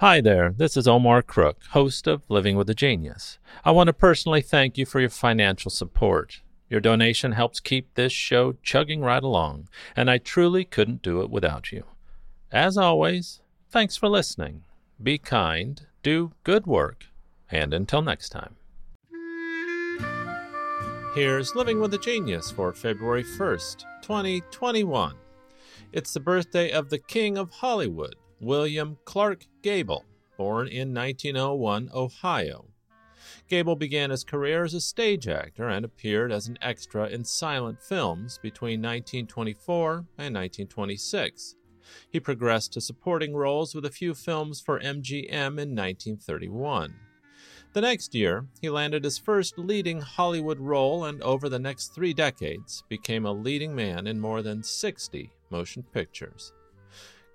Hi there, this is Omar Crook, host of Living with a Genius. I want to personally thank you for your financial support. Your donation helps keep this show chugging right along, and I truly couldn't do it without you. As always, thanks for listening. Be kind, do good work, and until next time. Here's Living with a Genius for February 1st, 2021. It's the birthday of the King of Hollywood, William Clark Gable, born in 1901, Ohio. Gable began his career as a stage actor and appeared as an extra in silent films between 1924 and 1926. He progressed to supporting roles with a few films for MGM in 1931. The next year, he landed his first leading Hollywood role and over the next three decades became a leading man in more than 60 motion pictures.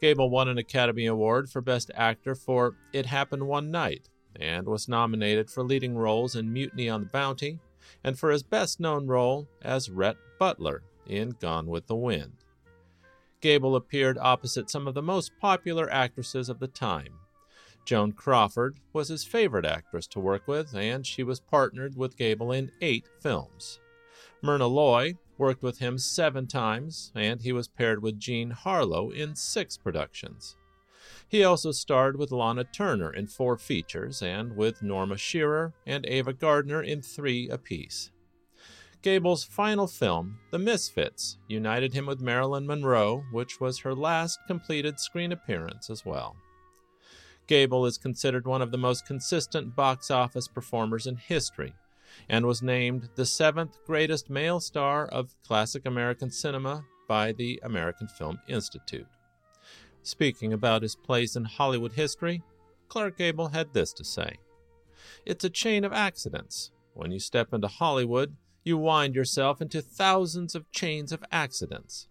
Gable won an Academy Award for Best Actor for It Happened One Night and was nominated for leading roles in Mutiny on the Bounty and for his best known role as Rhett Butler in Gone with the Wind. Gable appeared opposite some of the most popular actresses of the time, Joan Crawford was his favorite actress to work with, and she was partnered with Gable in eight films. Myrna Loy worked with him seven times, and he was paired with Jean Harlow in six productions. He also starred with Lana Turner in four features and with Norma Shearer and Ava Gardner in three apiece. Gable's final film, The Misfits, united him with Marilyn Monroe, which was her last completed screen appearance as well. Gable is considered one of the most consistent box office performers in history and was named the seventh greatest male star of classic American cinema by the American Film Institute. Speaking about his place in Hollywood history, Clark Gable had this to say It's a chain of accidents. When you step into Hollywood, you wind yourself into thousands of chains of accidents.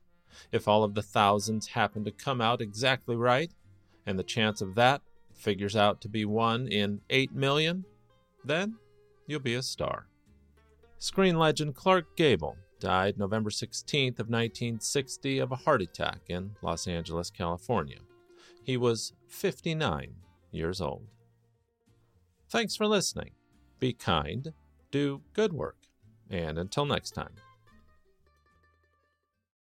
If all of the thousands happen to come out exactly right, and the chance of that figures out to be 1 in 8 million, then you'll be a star. Screen legend Clark Gable died November 16th of 1960 of a heart attack in Los Angeles, California. He was 59 years old. Thanks for listening. Be kind, do good work, and until next time.